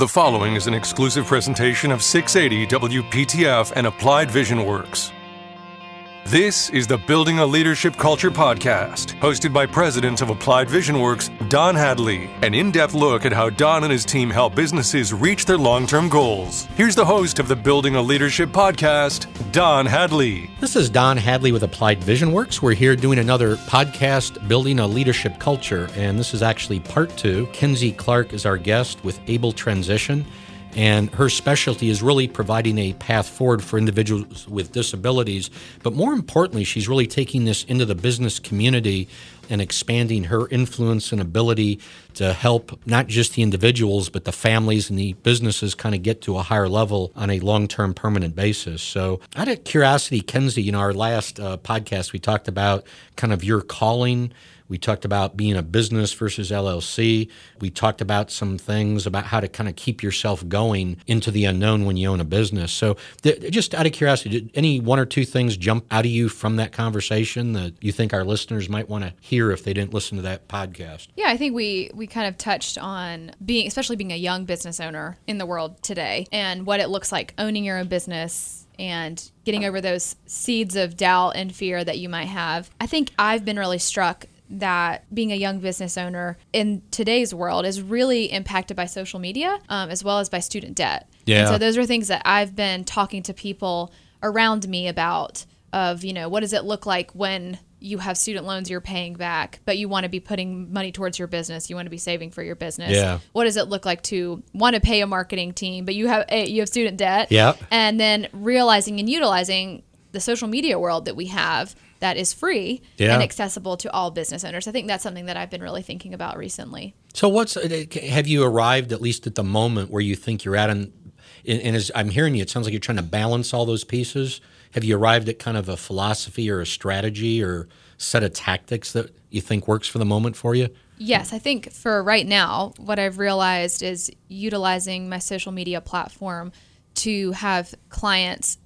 The following is an exclusive presentation of 680 WPTF and Applied Vision Works. This is the Building a Leadership Culture podcast, hosted by President of Applied Vision Works, Don Hadley. An in depth look at how Don and his team help businesses reach their long term goals. Here's the host of the Building a Leadership podcast, Don Hadley. This is Don Hadley with Applied Vision Works. We're here doing another podcast, Building a Leadership Culture, and this is actually part two. Kenzie Clark is our guest with Able Transition. And her specialty is really providing a path forward for individuals with disabilities. But more importantly, she's really taking this into the business community and expanding her influence and ability to help not just the individuals, but the families and the businesses kind of get to a higher level on a long term permanent basis. So, out of curiosity, Kenzie, you know, our last uh, podcast, we talked about kind of your calling we talked about being a business versus LLC. We talked about some things about how to kind of keep yourself going into the unknown when you own a business. So, th- just out of curiosity, did any one or two things jump out of you from that conversation that you think our listeners might want to hear if they didn't listen to that podcast? Yeah, I think we we kind of touched on being, especially being a young business owner in the world today, and what it looks like owning your own business and getting over those seeds of doubt and fear that you might have. I think I've been really struck that being a young business owner in today's world is really impacted by social media um, as well as by student debt. Yeah. And so those are things that I've been talking to people around me about of, you know, what does it look like when you have student loans you're paying back, but you want to be putting money towards your business. You want to be saving for your business. Yeah. What does it look like to want to pay a marketing team, but you have eh, you have student debt? Yeah. And then realizing and utilizing the social media world that we have that is free Yeah. and accessible to all business owners. I think that's something that I've been really thinking about recently. So, what's uh, have you arrived at least at the moment where you think you're at? And, and as I'm hearing you, it sounds like you're trying to balance all those pieces. Have you arrived at kind of a philosophy or a strategy or set of tactics that you think works for the moment for you? Yes, I think for right now, what I've realized is utilizing my social media platform to have clients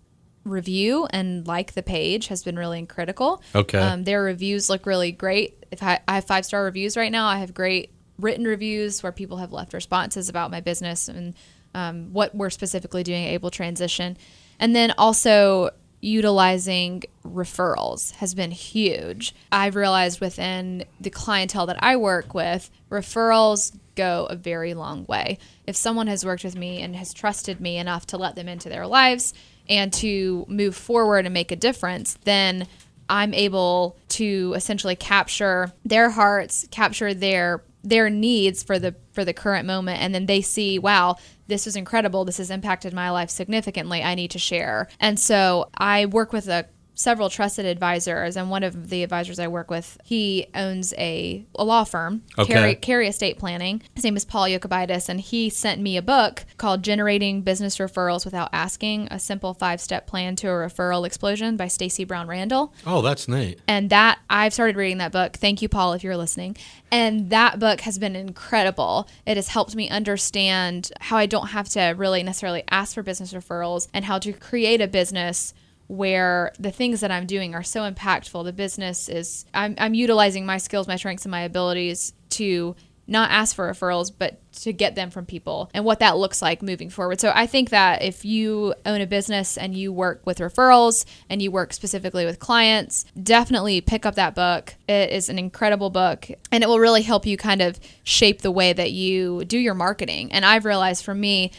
review and like the page has been really critical. Okay. Um, their reviews look really great. If I, I have five star reviews right now, I have great written reviews where people have left responses about my business and um, what we're specifically doing at Able Transition. And then also utilizing referrals has been huge. I've realized within the clientele that I work with, referrals go a very long way. If someone has worked with me and has trusted me enough to let them into their lives and to move forward and make a difference, then I'm able to essentially capture their hearts, capture their their needs for the for the current moment and then they see wow this is incredible. This has impacted my life significantly. I need to share. And so i work with a several trusted advisors and one of the advisors i work with he owns a, a law firm Okay. Cary estate planning his name is paul Yokobitis, and he sent me a book called generating business referrals without asking a simple five-step plan to a referral explosion by stacey brown randall Oh, that's neat. and that I've started reading that book. Thank you, Paul, if you're listening. And that book has been incredible. It has helped me understand how I don't have to really necessarily ask for business referrals and how to create a business where the things that I'm doing are so impactful. The business is I'm, I'm utilizing my skills, my strengths, and my abilities to not ask for referrals, but to get them from people and what that looks like moving forward. So I think that if you own a business and you work with referrals and you work specifically with clients, definitely pick up that book. It is an incredible book and it will really help you kind of shape the way that you do your marketing. And I've realized for me,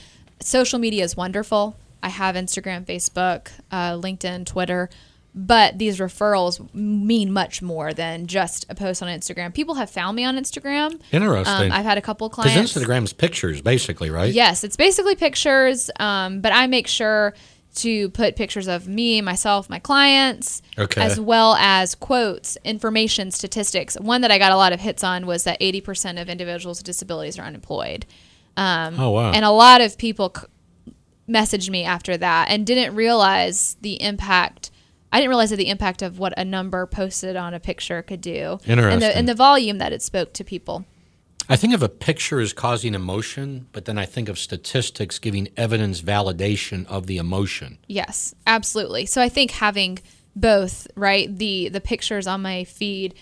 social media is wonderful. I have Instagram, Facebook, uh, LinkedIn, Twitter. But these referrals mean much more than just a post on Instagram. People have found me on Instagram. Interesting. Um, I've had a couple Because clients. Instagram's pictures, basically, right? Yes, it's basically pictures, um, but I make sure to put pictures of me, myself, my clients, Okay. as well as quotes, information, statistics. One that I got a lot of hits on was that 80% of individuals with disabilities are unemployed. Um, Oh, wow. And a lot of people c- messaged me after that and didn't realize the impact. I didn't realize that the impact of what a number posted on a picture could do, and the, and the volume that it spoke to people. I think of a picture as causing emotion, but then I think of statistics giving evidence validation of the emotion. Yes, absolutely. So I think having both, right? The the pictures on my feed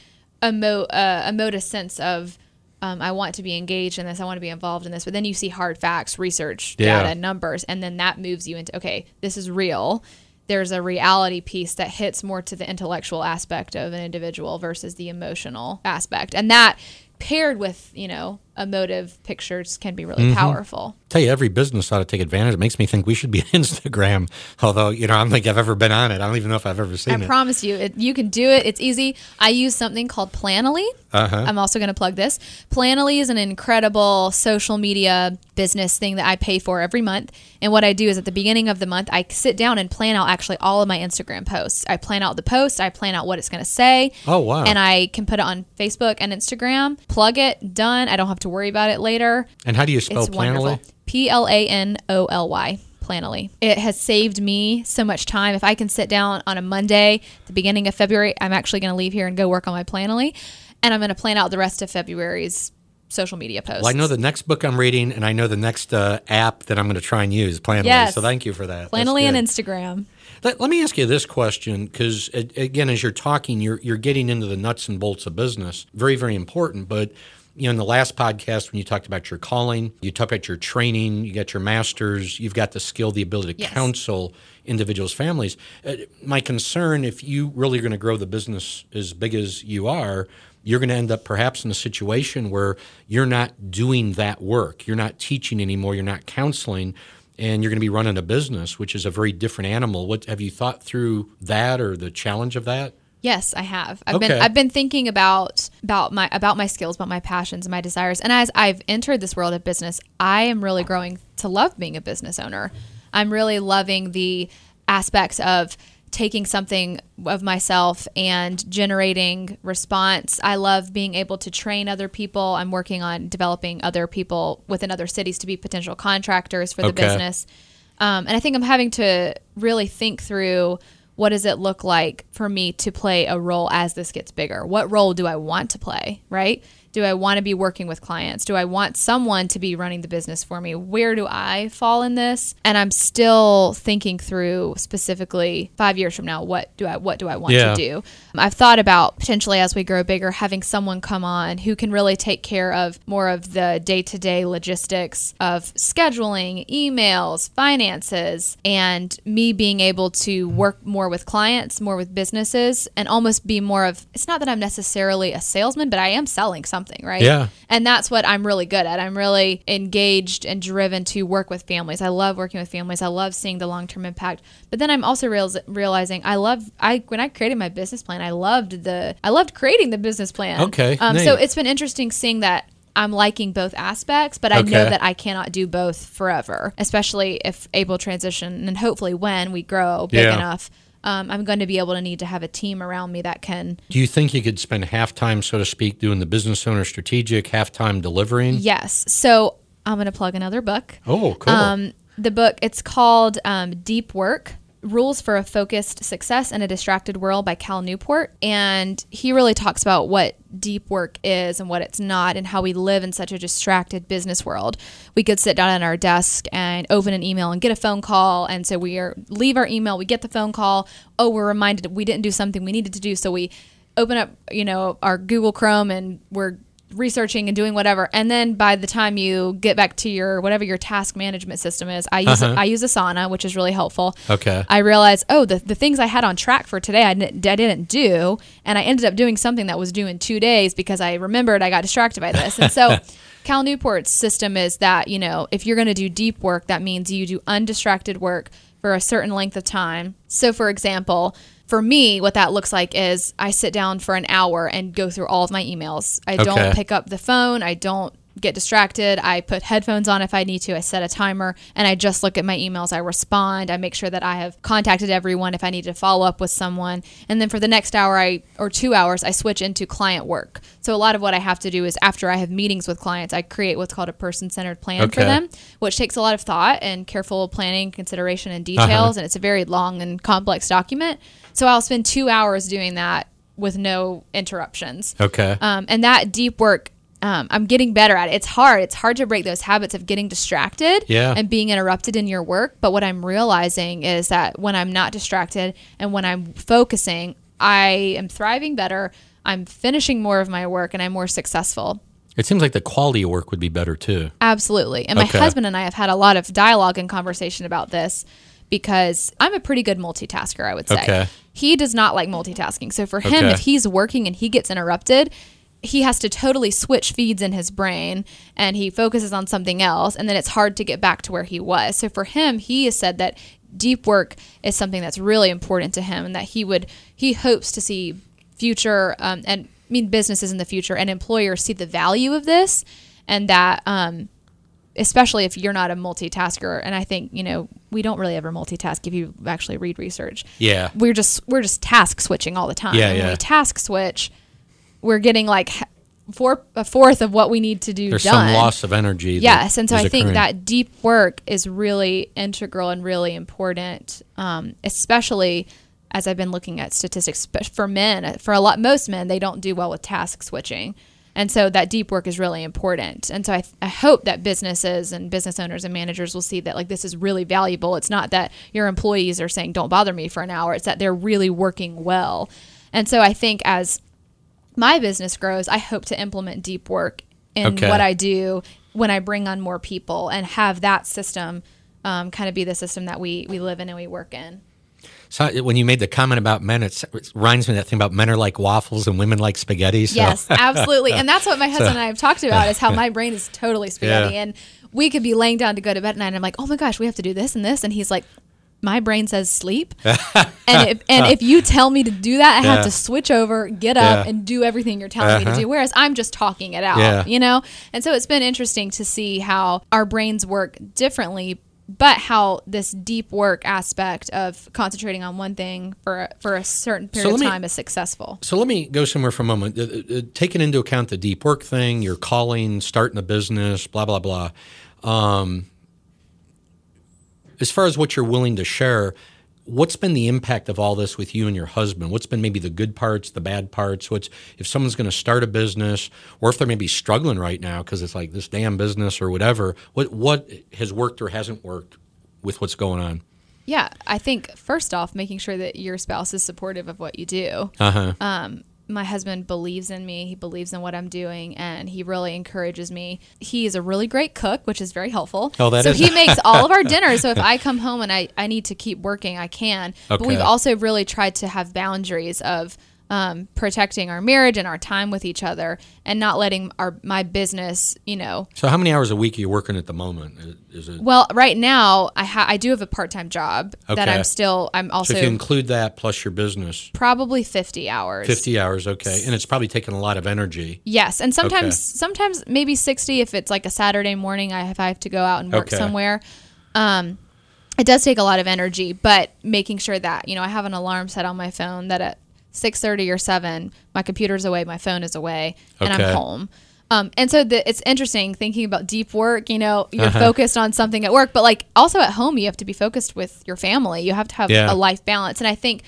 emote uh, emote a sense of um, I want to be engaged in this. I want to be involved in this. But then you see hard facts, research, Yeah. data, numbers, and then that moves you into okay, this is real. There's a reality piece that hits more to the intellectual aspect of an individual versus the emotional aspect, and that paired with you know emotive pictures can be really powerful. I tell you, every business ought to take advantage. It makes me think we should be on Instagram. Although, you know, I don't think I've ever been on it. I don't even know if I've ever seen I it. I promise you, it, you can do it. It's easy. I use something called Planoly. Uh-huh. I'm also going to plug this. Planoly is an incredible social media business thing that I pay for every month. And what I do is at the beginning of the month, I sit down and plan out actually all of my Instagram posts. I plan out the post, I plan out what it's going to say. Oh, wow. And I can put it on Facebook and Instagram, plug it, done. I don't have to worry about it later. and how do you spell It's Planoly? P L A N O L Y. Planoly. It has saved me so much time. If I can sit down on a Monday, the beginning of February, I'm actually going to leave here and go work on my Planoly, and I'm going to plan out the rest of February's social media posts. Well, I know the next book I'm reading, and I know the next uh, app that I'm going to try and use, Planoly. Yes. So thank you for that. Planoly and. Instagram. Let, let me ask you this question, because again, as you're talking, you're you're getting into the nuts and bolts of business. Very, very important. But you know, in the last podcast, when you talked about your calling, you talked about your training, you got your masters, you've got the skill, the ability to Yes. counsel individuals, families. Uh, my concern, if you really are going to grow the business as big as you are. You're going to end up perhaps in a situation where you're not doing that work. You're not teaching anymore. You're not counseling and you're going to be running a business, which is a very different animal. What have you thought through that or the challenge of that? Yes, I have. I've Okay. been I've been thinking about about my about my skills, about my passions, and my desires. And as I've entered this world of business, I am really growing to love being a business owner. I'm really loving the aspects of taking something of myself and generating response. I love being able to train other people. I'm working on developing other people within other cities to be potential contractors for the Okay. business. Um, and I think I'm having to really think through what does it look like for me to play a role as this gets bigger? What role do I want to play, right? Do I want to be working with clients? Do I want someone to be running the business for me? Where do I fall in this? And I'm still thinking through specifically 5 years from now what do I what do I want Yeah. to do? I've thought about potentially as we grow bigger having someone come on who can really take care of more of the day-to-day logistics of scheduling, emails, finances, and me being able to work more with clients, more with businesses and almost be more of it's not that I'm necessarily a salesman, but I am selling something, right? Yeah. And that's what I'm really good at. I'm really engaged and driven to work with families. I love working with families. I love seeing the long-term impact. But then I'm also real, realizing I love I when I created my business plan, I loved the I loved creating the business plan. Okay, Um, so it's been interesting seeing that I'm liking both aspects, but I know that I cannot do both forever, especially if able transition and hopefully when we grow big Yeah. enough. Um, I'm going to be able to need to have a team around me that can Do you think you could spend half time, so to speak, doing the business owner strategic, half time delivering? Yes. So I'm going to plug another book. Oh, cool. Um, the book it's called um, Deep Work: Rules for a Focused Success in a Distracted World by Cal Newport, and he really talks about what deep work is and what it's not, and how we live in such a distracted business world. We could sit down at our desk and open an email and get a phone call, and so we are leave our email, we get the phone call. Oh, we're reminded we didn't do something we needed to do, so we open up, you know, our Google Chrome and we're researching and doing whatever. And then by the time you get back to your whatever your task management system is i use Uh-huh. i use asana which is really helpful. Okay. i realized oh the, the things i had on track for today I didn't, I didn't do. And i ended up doing something that was due in two days because i remembered i got distracted by this. And so cal newport's system is that you know if you're going to do deep work that means you do undistracted work for a certain length of time. So for example for me, what that looks like is I sit down for an hour and go through all of my emails. I Okay. don't pick up the phone. I don't get distracted. I put headphones on if I need to. I set a timer and I just look at my emails. I respond. I make sure that I have contacted everyone if I need to follow up with someone. And then for the next hour I or 2 hours I switch into client work. So a lot of what I have to do is after I have meetings with clients, I create what's called a person-centered plan for them, which takes a lot of thought and careful planning, consideration and uh-huh. details and it's a very long and complex document. So I'll spend 2 hours doing that with no interruptions. okay. Um, and that deep work, um, I'm getting better at it. It's hard. It's hard to break those habits of getting distracted Yeah. and being interrupted in your work. But what I'm realizing is that when I'm not distracted and when I'm focusing, I am thriving better. I'm finishing more of my work and I'm more successful. It seems like the quality of work would be better too. Absolutely. And my husband and I have had a lot of dialogue and conversation about this because I'm a pretty good multitasker, I would say. Okay. He does not like multitasking. So for him, Okay. if he's working and he gets interrupted, he has to totally switch feeds in his brain and he focuses on something else and then it's hard to get back to where he was. So for him, he has said that deep work is something that's really important to him and that he would he hopes to see future um, and I mean businesses in the future and employers see the value of this and that um, especially if you're not a multitasker and i think you know we don't really ever multitask if you actually read research Yeah. we're just we're just task switching all the time Yeah, and when yeah. we task switch we're getting like four a fourth of what we need to do There's done some loss of energy. yes and so i think that deep work is really integral and really important um, especially as i've been looking at statistics spe- for men for a lot most men they don't do well with task switching and so that deep work is really important and so I, I hope that businesses and business owners and managers will see that like this is really valuable it's not that your employees are saying don't bother me for an hour it's that they're really working well and so i think as my business grows, I hope to implement deep work in Okay. what I do when I bring on more people and have that system um, kind of be the system that we, we live in and we work in. So when you made the comment about men, it reminds me of that thing about men are like waffles and women like spaghetti. So. Yes, absolutely. And that's what my husband and I have talked about is how my brain is totally spaghetti. Yeah. And we could be laying down to go to bed at night and I'm like, oh my gosh, we have to do this and this. And he's like, my brain says sleep. and if, and if you tell me to do that, I Yeah. have to switch over, get up, Yeah. and do everything you're telling me to Uh-huh. do. Whereas I'm just talking it out, Yeah. you know? And so it's been interesting to see how our brains work differently, but how this deep work aspect of concentrating on one thing for, for a certain period let of me- time is successful. So let me go somewhere for a moment. Uh, uh, uh, taking into account the deep work thing, your calling, starting a business, blah blah blah. Um, as far as what you're willing to share, what's been the impact of all this with you and your husband? What's been maybe the good parts, the bad parts? What's if someone's going to start a business, or if they're maybe struggling right now because it's like this damn business or whatever? What what has worked or hasn't worked with what's going on? Yeah, I think first off, making sure that your spouse is supportive of what you do. Uh huh. Um, my husband believes in me. He believes in what I'm doing, and he really encourages me. He is a really great cook, which is very helpful. Oh, that so is- he makes all of our dinners. So if I come home and I, I need to keep working, I can. Okay. But we've also really tried to have boundaries of um, protecting our marriage and our time with each other, and not letting our my business, you know, So how many hours a week are you working at the moment? Is it well, right now I ha- I do have a part time job that I'm still I'm also so if you include that plus your business? probably 50 hours 50 hours okay and it's probably taking a lot of energy yes and sometimes Okay. sometimes maybe 60 if it's like a saturday morning i if i have to go out and work Okay. somewhere um it does take a lot of energy but making sure that you know i have an alarm set on my phone that at 6.30 or 7 my computer's away my phone is away and Okay. i'm home um, and so the, it's interesting thinking about deep work. You know, you're Uh-huh. focused on something at work, but like also at home, you have to be focused with your family. You have to have Yeah. a life balance. And I think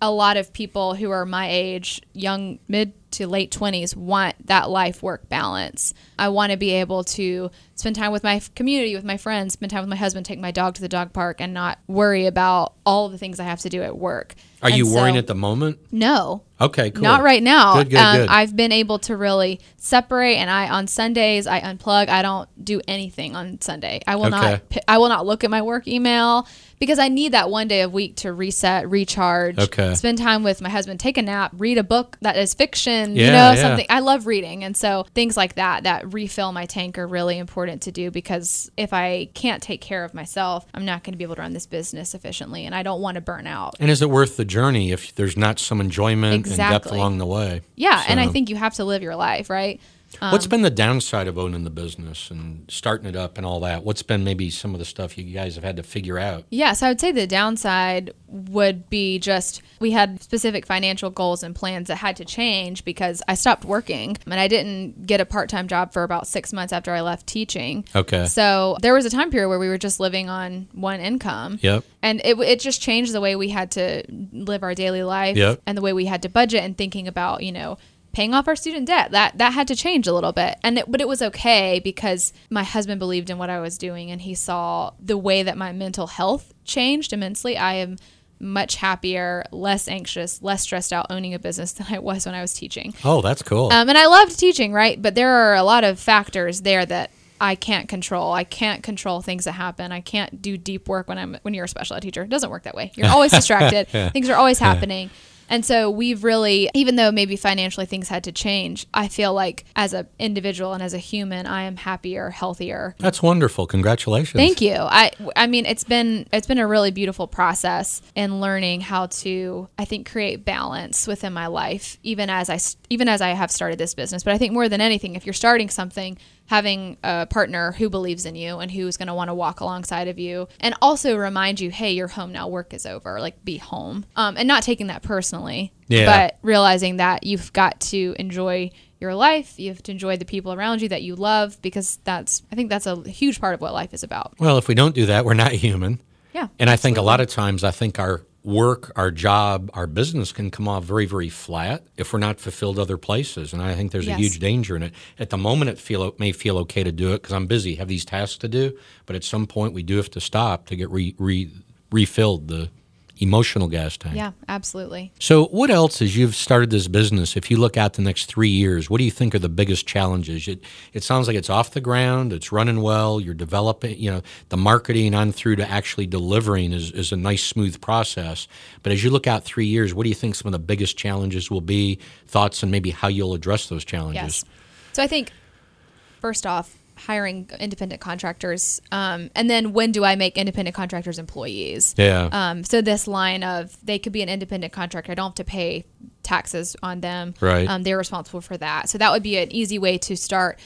a lot of people who are my age, young, mid to late 20s, want that life work balance. I want to be able to spend time with my community, with my friends, spend time with my husband, take my dog to the dog park, and not worry about all the things I have to do at work. are And you worrying at the moment No. okay cool Not right now. good good um, good I've been able to really separate, and I on Sundays I unplug. I don't do anything on Sunday. I will Okay. not. I will not look at my work email because I need that one day a week to reset, recharge, Okay. spend time with my husband, take a nap, read a book that is fiction. you know, yeah. something I love reading, and so things like that that refill my tank are really important to do because if I can't take care of myself, I'm not going to be able to run this business efficiently, and I don't want to burn out. and is it worth the journey if there's not some enjoyment and depth along the way Yeah, and I think you have to live your life, right? What's Um, been the downside of owning the business and starting it up and all that what's been maybe some of the stuff you guys have had to figure out Yes, I would say the downside would be just we had specific financial goals and plans that had to change because I stopped working and I didn't get a part time job for about six months after I left teaching. Okay. So there was a time period where we were just living on one income. Yep. And it, it just changed the way we had to live our daily life Yep. and the way we had to budget and thinking about, you know, paying off our student debt. That that had to change a little bit. And it, but it was okay because my husband believed in what I was doing and he saw the way that my mental health changed immensely. I am much happier, less anxious, less stressed out owning a business than I was when I was teaching. Oh, that's cool. Um, and I loved teaching, right? But there are a lot of factors there that I can't control. I can't control things that happen. I can't do deep work when I'm when you're a special ed teacher. It doesn't work that way. You're always distracted. Things are always happening. And so we've really, even though maybe financially things had to change, I feel like as an individual and as a human, I am happier, healthier. that's wonderful. Congratulations. Thank you. I I mean it's been it's been a really beautiful process in learning how to I think create balance within my life even as I, even as I have started this business. But I think more than anything if you're starting something having a partner who believes in you and who's going to want to walk alongside of you and also remind you hey you're home now work is over like be home um, and not taking that personally Yeah. but realizing that you've got to enjoy your life you have to enjoy the people around you that you love because that's i think that's a huge part of what life is about Well, if we don't do that, we're not human. yeah And I think a lot of times, I think our work, our job, our business can come off very, very flat if we're not fulfilled other places. And I think there's Yes. a huge danger in it. At the moment, it feel it may feel okay to do it because I'm busy, have these tasks to do. But at some point, we do have to stop to get re, re, refilled the emotional gas tank. Yeah, absolutely. So, what else, as you've started this business, if you look out the next three years, what do you think are the biggest challenges? It, it sounds like it's off the ground, it's running well, you're developing, you know, the marketing on through to actually delivering is, is a nice, smooth process. But as you look out three years, what do you think some of the biggest challenges will be? Thoughts and maybe how you'll address those challenges? Yes. So I think first off, hiring independent contractors, um, and then when do I make independent contractors employees? Yeah. Um, so this line of they could be an independent contractor. I don't have to pay taxes on them. Right. Um, they're responsible for that. So that would be an easy way to start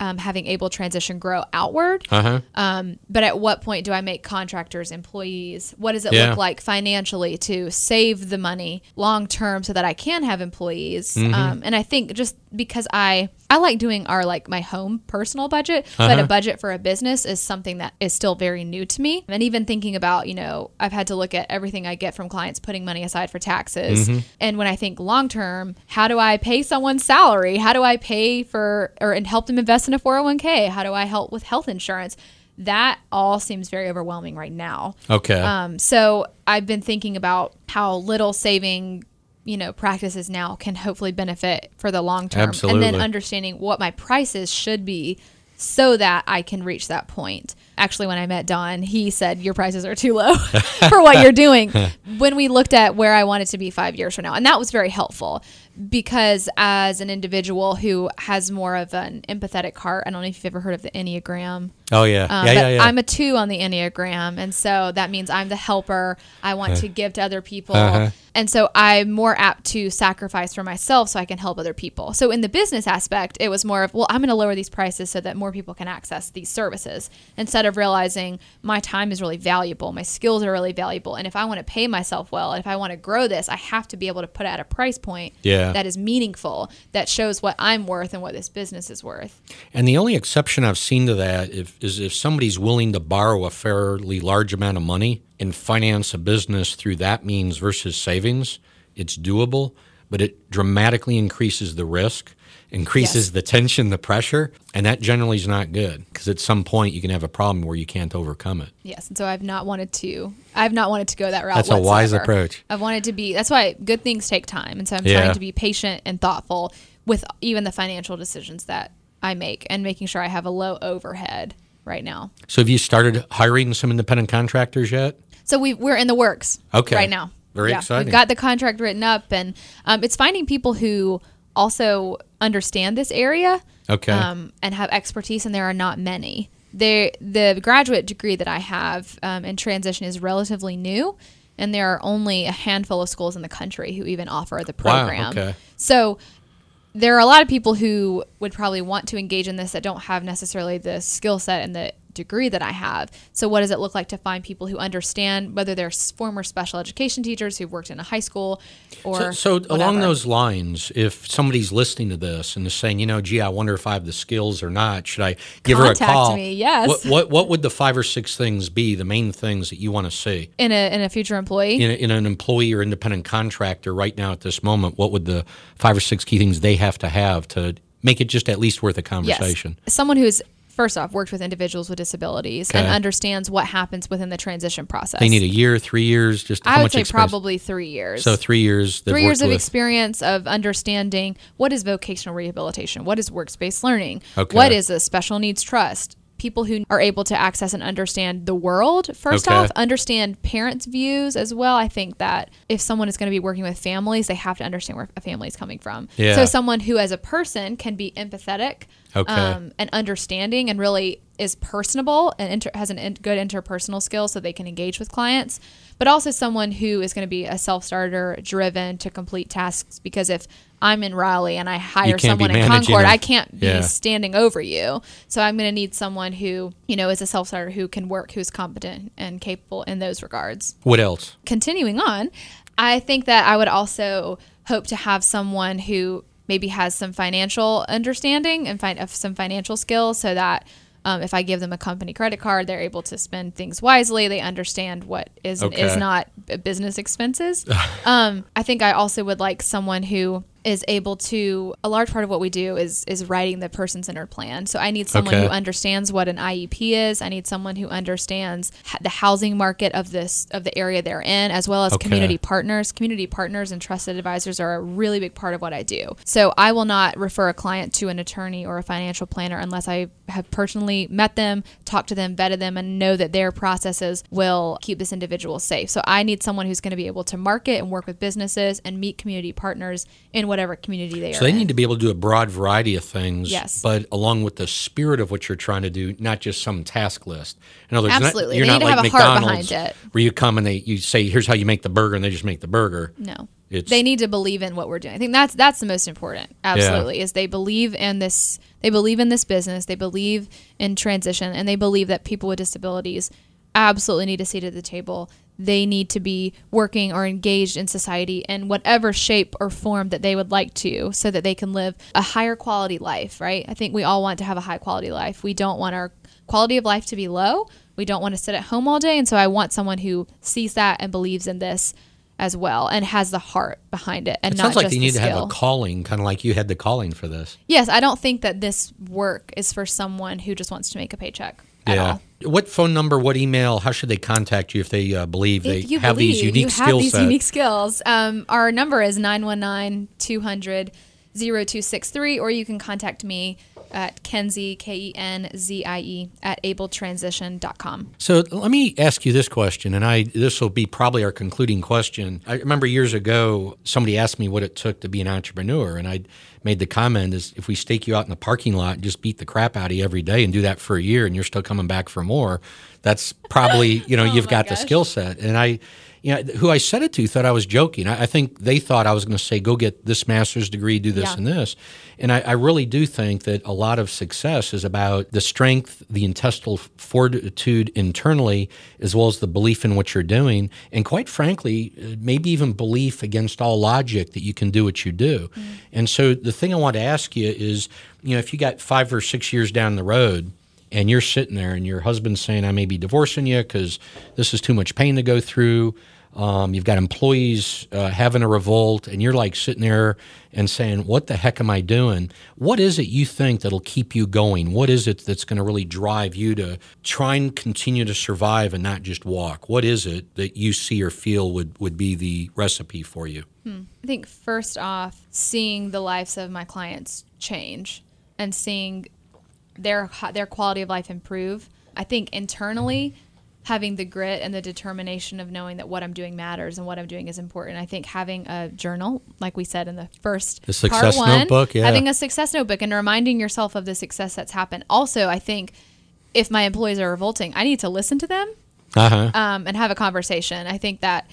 um, having able transition grow outward. Uh-huh. Um, but at what point do I make contractors employees? What does it Yeah. look like financially to save the money long term so that I can have employees? Mm-hmm. Um, and I think just because I I like doing our like my home personal budget, Uh-huh. but a budget for a business is something that is still very new to me. And even thinking about you know I've had to look at everything I get from clients putting money aside for taxes. Mm-hmm. And when I think long term, how do I pay someone's salary? How do I pay for or and help them invest in a 401k? How do I help with health insurance? That all seems very overwhelming right now. okay. Um, so I've been thinking about how little saving, you know, practices now can hopefully benefit for the long term, and then understanding what my prices should be so that I can reach that point. Actually, when I met Don, he said your prices are too low for what you're doing. when we looked at where I wanted to be five years from now, and that was very helpful because as an individual who has more of an empathetic heart, I don't know if you've ever heard of the Enneagram. Oh, yeah. Um, yeah, yeah, yeah. I'm a two on the Enneagram. And so that means I'm the helper. I want to give to other people. Uh-huh. And so I'm more apt to sacrifice for myself so I can help other people. So in the business aspect, it was more of, well, I'm going to lower these prices so that more people can access these services instead of realizing my time is really valuable. My skills are really valuable. And if I want to pay myself well, and if I want to grow this, I have to be able to put it at a price point Yeah. that is meaningful, that shows what I'm worth and what this business is worth. And the only exception I've seen to that if, is if somebody's willing to borrow a fairly large amount of money and finance a business through that means versus savings, it's doable, but it dramatically increases the risk, increases Yes. the tension, the pressure, and that generally is not good because at some point you can have a problem where you can't overcome it. Yes, and so I've not wanted to. I've not wanted to go that route. That's a wise approach. I've wanted to be. That's why good things take time, and so I'm Yeah. trying to be patient and thoughtful with even the financial decisions that I make, and making sure I have a low overhead right now. So have you started hiring some independent contractors yet? So we we're in the works. Okay. Right now. Very yeah, exciting. We've got the contract written up, and um, it's finding people who also understand this area. Okay. Um, and have expertise, and there are not many. There, the graduate degree that I have um, in transition is relatively new, and there are only a handful of schools in the country who even offer the Wow, program. okay. So there are a lot of people who would probably want to engage in this that don't have necessarily the skill set and the degree that I have. So what does it look like to find people who understand whether they're former special education teachers who've worked in a high school or So, so along those lines, if somebody's listening to this and is saying, you know, gee, I wonder if I have the skills or not, should I give her a Contact call? me, yes. What, what what would the five or six things be? The main things that you want to see in a in a future employee, in, a, in an employee or independent contractor right now at this moment? What would the five or six key things they have to have to make it just at least worth a conversation? Yes. Someone who's first off worked with individuals with disabilities and understands what happens within the transition process. They need a year, three years, just I would say experience? probably three years. So three years. three years of with- experience of understanding what is vocational rehabilitation, what is work-based learning, Okay. what is a special needs trust. People who are able to access and understand the world, first Okay. off, understand parents' views as well. I think that if someone is going to be working with families, they have to understand where a family is coming from. Yeah. So, someone who, as a person, can be empathetic Okay. um, and understanding and really is personable and inter- has an in- good interpersonal skill so they can engage with clients, but also someone who is going to be a self starter, driven to complete tasks. Because if I'm in Raleigh and I hire someone in Concord. I can't be Yeah. standing over you. So I'm going to need someone who, you know, is a self starter who can work, who's competent and capable in those regards What else? continuing on, I think that I would also hope to have someone who maybe has some financial understanding and find of some financial skills so that um, if I give them a company credit card, they're able to spend things wisely. They understand what is and is not business expenses. um, I think I also would like someone who is able to a large part of what we do is is writing the person centered plan. So I need someone Okay. who understands what an IEP is. I need someone who understands the housing market of this of the area they're in, as well as Okay. community partners. Community partners and trusted advisors are a really big part of what I do. So I will not refer a client to an attorney or a financial planner unless I have personally met them, talked to them, vetted them, and know that their processes will keep this individual safe. So I need someone who's going to be able to market and work with businesses and meet community partners in whatever community they So are So they in. need to be able to do a broad variety of things, Yes. but along with the spirit of what you're trying to do, not just some task list. In other words, you're not- Absolutely. you're They not need to like have a heart McDonald's, behind it. where you come and they you say, "Here's how you make the burger," and they just make the burger. No. It's- they need to believe in what we're doing. I think that's that's the most important. Absolutely. Is they believe in this they believe in this business, they believe in transition and they believe that people with disabilities absolutely need a seat at the table. They need to be working or engaged in society in whatever shape or form that they would like to so that they can live a higher quality life, right? I think we all want to have a high quality life. We don't want our quality of life to be low. We don't want to sit at home all day. And so I want someone who sees that and believes in this as well and has the heart behind it and It not sounds like just you the need to have a calling, kind of like you had the calling for this. yes, I don't think that this work is for someone who just wants to make a paycheck at all. What phone number? What email? How should they contact you if they uh, believe they If you have believe these unique you skill have these sets? unique skills, um, our number is 919-200-0263 or you can contact me at Kenzie, K-E-N-Z-I-E, E, at abletransition.com. So let me ask you this question, and I this will be probably our concluding question. I remember years ago somebody asked me what it took to be an entrepreneur, and I made the comment is if we stake you out in the parking lot and just beat the crap out of you every day and do that for a year, and you're still coming back for more, that's probably you know oh you've my got the skill set. And I, you know, who I said it to thought I was joking. I, I think they thought I was going to say go get this master's degree, do this Yeah. and this, and I, I really do think that a lot of success is about the strength, the intestinal fortitude internally, as well as the belief in what you're doing. And quite frankly, uh, maybe even belief against all logic that you can do what you do. And so the thing I want to ask you is, you know, if you got five or six years down the road, and you're sitting there and your husband's saying, I may be divorcing you because this is too much pain to go through. Um, you've got employees uh, having a revolt, and you're like sitting there and saying, What the heck am I doing? What is it you think that'll keep you going? What is it that's going to really drive you to try and continue to survive and not just walk? What is it that you see or feel would, would be the recipe for you? I think first off, seeing the lives of my clients change and seeing their their quality of life improve. I think internally, having the grit and the determination of knowing that what I'm doing matters and what I'm doing is important. I think having a journal, like we said in the first The success part one, notebook, yeah. having a success notebook and reminding yourself of the success that's happened. Also, I think if my employees are revolting, I need to listen to them Uh huh. um, and have a conversation. I think that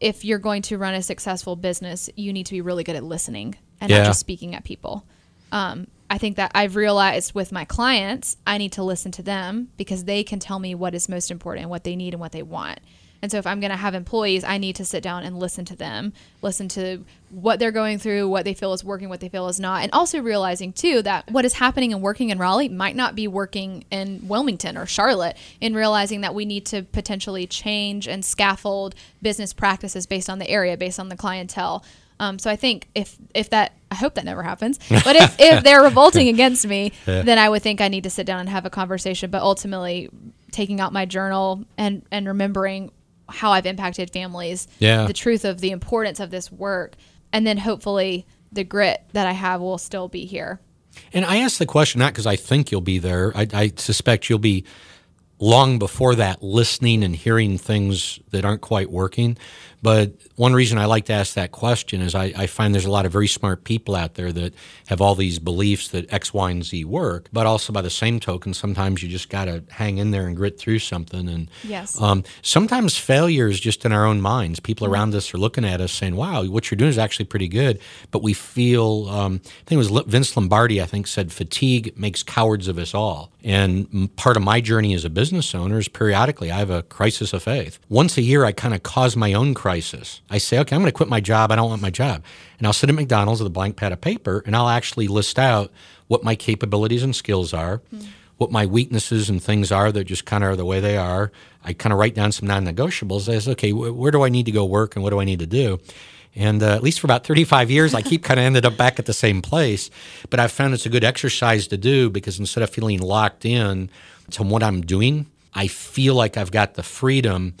if you're going to run a successful business, you need to be really good at listening and Yeah. not just speaking at people. Um, I think that I've realized with my clients, I need to listen to them because they can tell me what is most important what they need and what they want. And so if I'm going to have employees, I need to sit down and listen to them, listen to what they're going through, what they feel is working, what they feel is not. And also realizing too that what is happening and working in Raleigh might not be working in Wilmington or Charlotte, in realizing that we need to potentially change and scaffold business practices based on the area, based on the clientele. Um, so I think if if that I hope that never happens. But if, if they're revolting against me, then I would think I need to sit down and have a conversation. But ultimately, taking out my journal and and remembering how I've impacted families, Yeah. the truth of the importance of this work, and then hopefully the grit that I have will still be here. And I ask the question not because I think you'll be there. I, I suspect you'll be long before that listening and hearing things that aren't quite working. But one reason I like to ask that question is I, I find there's a lot of very smart people out there that have all these beliefs that X, Y, and Z work. But also by the same token, sometimes you just got to hang in there and grit through something. And Yes. um, sometimes failure is just in our own minds. People around us are looking at us saying, "Wow, what you're doing is actually pretty good," but we feel. Um, I think it was Vince Lombardi. I think said, "Fatigue makes cowards of us all." And part of my journey as a business owner owners periodically I have a crisis of faith. Once a year, I kind of cause my own crisis. I say, "Okay, I'm going to quit my job. I don't want my job," and I'll sit at McDonald's with a blank pad of paper, and I'll actually list out what my capabilities and skills are what my weaknesses and things are that just kind of are the way they are. I kind of write down some non-negotiables. I say, okay, wh- where do I need to go work and what do I need to do? And uh, at least for about 35 years, I keep kind of ended up back at the same place. But I've found it's a good exercise to do because instead of feeling locked in to what I'm doing, I feel like I've got the freedom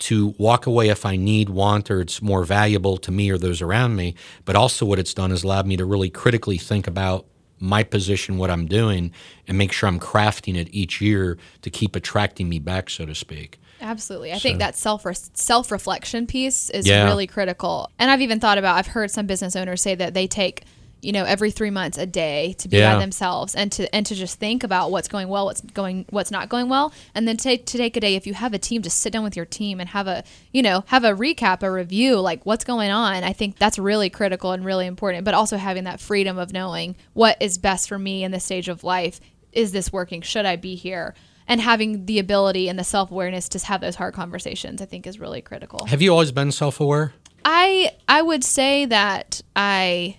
to walk away if I need, want, or it's more valuable to me or those around me. But also, what it's done is allowed me to really critically think about my position, what I'm doing, and make sure I'm crafting it each year to keep attracting me back, so to speak. Absolutely. I think that self self reflection piece is Yeah. really critical. And I've even thought about I've heard some business owners say that they take, you know, every 3 months a day to be Yeah. by themselves and to and to just think about what's going well, what's going what's not going well, and then take to take a day if you have a team to sit down with your team and have a, you know, have a recap, a review like what's going on. I think that's really critical and really important, but also having that freedom of knowing what is best for me in this stage of life. Is this working? Should I be here? and having the ability and the self awareness to have those hard conversations, I think, is really critical. Have you always been self aware? I I would say that I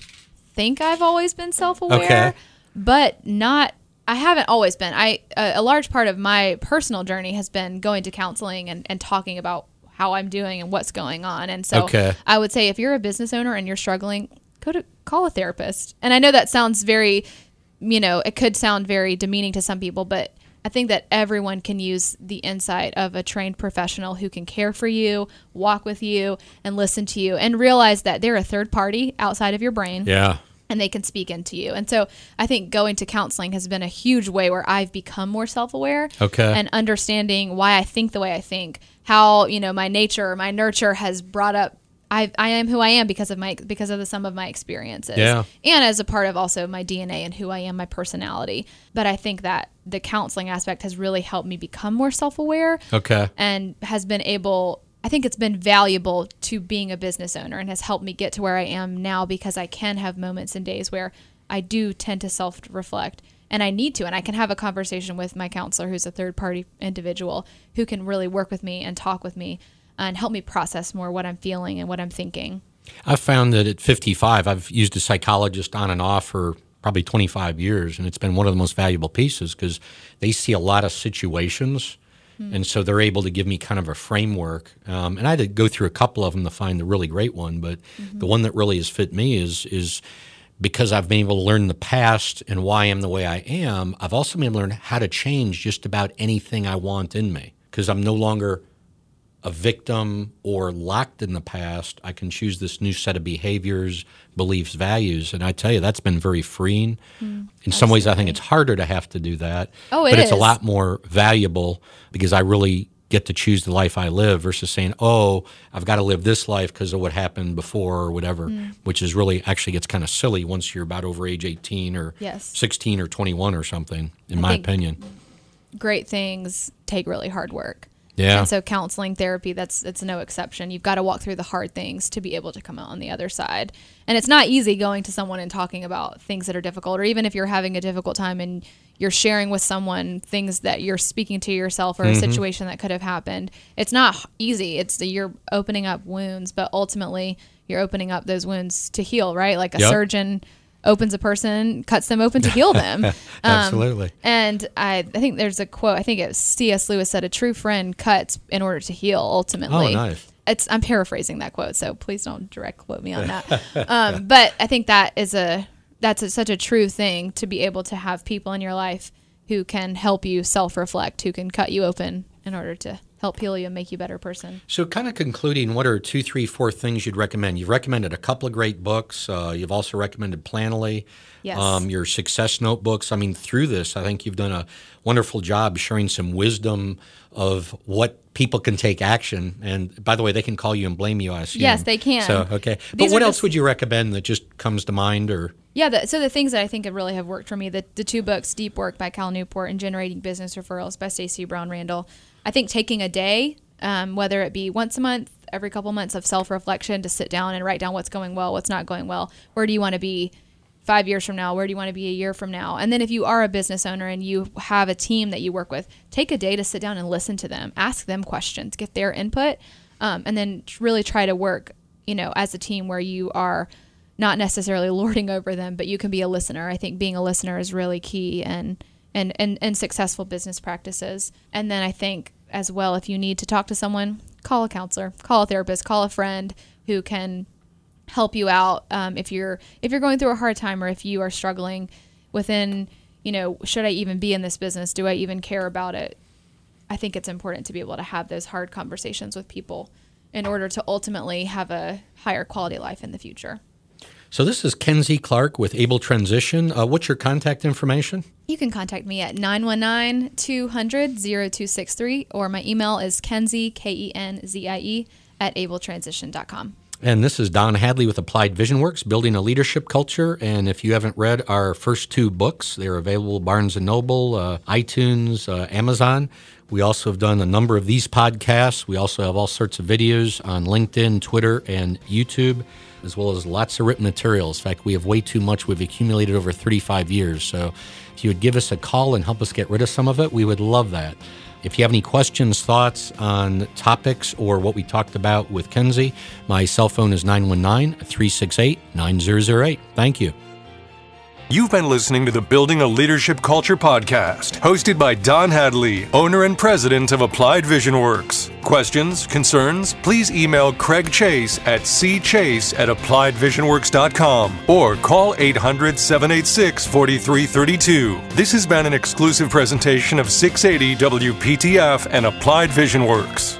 think I've always been self aware, Okay. but not. I haven't always been. I a, a large part of my personal journey has been going to counseling and, and talking about how I'm doing and what's going on. And so Okay. I would say if you're a business owner and you're struggling, go to call a therapist. And I know that sounds very, you know, it could sound very demeaning to some people, but I think that everyone can use the insight of a trained professional who can care for you, walk with you, and listen to you, and realize that they're a third party outside of your brain Yeah. and they can speak into you. And so I think going to counseling has been a huge way where I've become more self-aware Okay. and understanding why I think the way I think, how, you know, my nature, my nurture has brought up I, I am who I am because of my because of the sum of my experiences. Yeah. And as a part of also my DNA and who I am, my personality. But I think that the counseling aspect has really helped me become more self-aware Okay. and has been able I think it's been valuable to being a business owner and has helped me get to where I am now because I can have moments and days where I do tend to self reflect and I need to and I can have a conversation with my counselor who's a third party individual who can really work with me and talk with me and help me process more what I'm feeling and what I'm thinking. I've found that at 55, I've used a psychologist on and off for probably 25 years, and it's been one of the most valuable pieces because they see a lot of situations. And so they're able to give me kind of a framework. Um, and I had to go through a couple of them to find the really great one, but the one that really has fit me is is because I've been able to learn the past and why I am the way I am. I've also been able to learn how to change just about anything I want in me because I'm no longer a victim or locked in the past, I can choose this new set of behaviors, beliefs, values. And I tell you, that's been very freeing. in some ways, I think it's harder to have to do that. Oh, it but it's a lot more valuable because I really get to choose the life I live versus saying, oh, I've got to live this life because of what happened before or whatever, Mm. which is really actually gets kind of silly once you're about over age 18 or Yes. 16 or 21 or something, in I my opinion. Great things take really hard work. Yeah. And so counseling therapy, that's it's no exception. You've got to walk through the hard things to be able to come out on the other side. And it's not easy going to someone and talking about things that are difficult, or even if you're having a difficult time and you're sharing with someone things that you're speaking to yourself or a mm-hmm. situation that could have happened. It's not easy. It's the, you're opening up wounds, but ultimately you're opening up those wounds to heal, right? Like a Yep. surgeon opens a person, cuts them open to heal them. Um, Absolutely. and I, I think there's a quote. I think it was C.S. Lewis said, "A true friend cuts in order to heal." Ultimately, Oh, nice. it's I'm paraphrasing that quote, so please don't direct quote me on that. um, but I think that is a that's a, such a true thing to be able to have people in your life who can help you self reflect, who can cut you open in order to help heal you and make you a better person. So, kind of concluding, what are two, three, four things you'd recommend? You've recommended a couple of great books. Uh, you've also recommended Planoly, yes. um, your success notebooks. I mean, through this, I think you've done a wonderful job sharing some wisdom of what people can take action. And by the way, they can call you and blame you. I assume. Yes, they can. So, okay. These but what else just- would you recommend that just comes to mind, or Yeah, the, so the things that I think have really have worked for me, the, the two books, Deep Work by Cal Newport and Generating Business Referrals by Stacey Brown Randall. I think taking a day, um, whether it be once a month, every couple months of self reflection to sit down and write down what's going well, what's not going well, where do you want to be five years from now, where do you want to be a year from now? And then if you are a business owner and you have a team that you work with, take a day to sit down and listen to them, ask them questions, get their input, um, and then really try to work, you know, as a team where you are not necessarily lording over them, but you can be a listener. I think being a listener is really key and and and, and successful business practices. And then I think as well, if you need to talk to someone, call a counselor, call a therapist, call a friend who can help you out um, if you're if you're going through a hard time or if you are struggling within you know should i even be in this business? Do i even care about it? I think it's important to be able to have those hard conversations with people in order to ultimately have a higher quality life in the future so? This is Kenzie Clark with Able Transition. Uh, what's your contact information? you can contact me at 919-200-0263 or my email is kenzie k-e-n-z-i-e at abletransition.com And this is Don Hadley with Applied Vision Works, building a leadership culture. And if you haven't read our first two books, they're available Barnes and Noble, uh, iTunes, uh, Amazon. We also have done a number of these podcasts. We also have all sorts of videos on LinkedIn, Twitter, and YouTube, as well as lots of written materials. In fact, we have way too much we've accumulated over 35 years. So if you would give us a call and help us get rid of some of it, we would love that. If you have any questions, thoughts on topics or what we talked about with Kenzie, my cell phone is 919 368 9008. Thank you. You've been listening to the Building a Leadership Culture podcast, hosted by Don Hadley, owner and president of Applied Vision Works. Questions, concerns? Please email Craig Chase at cchase at appliedvisionworks.com or call 800 786 4332. This has been an exclusive presentation of 680 WPTF and Applied Vision Works.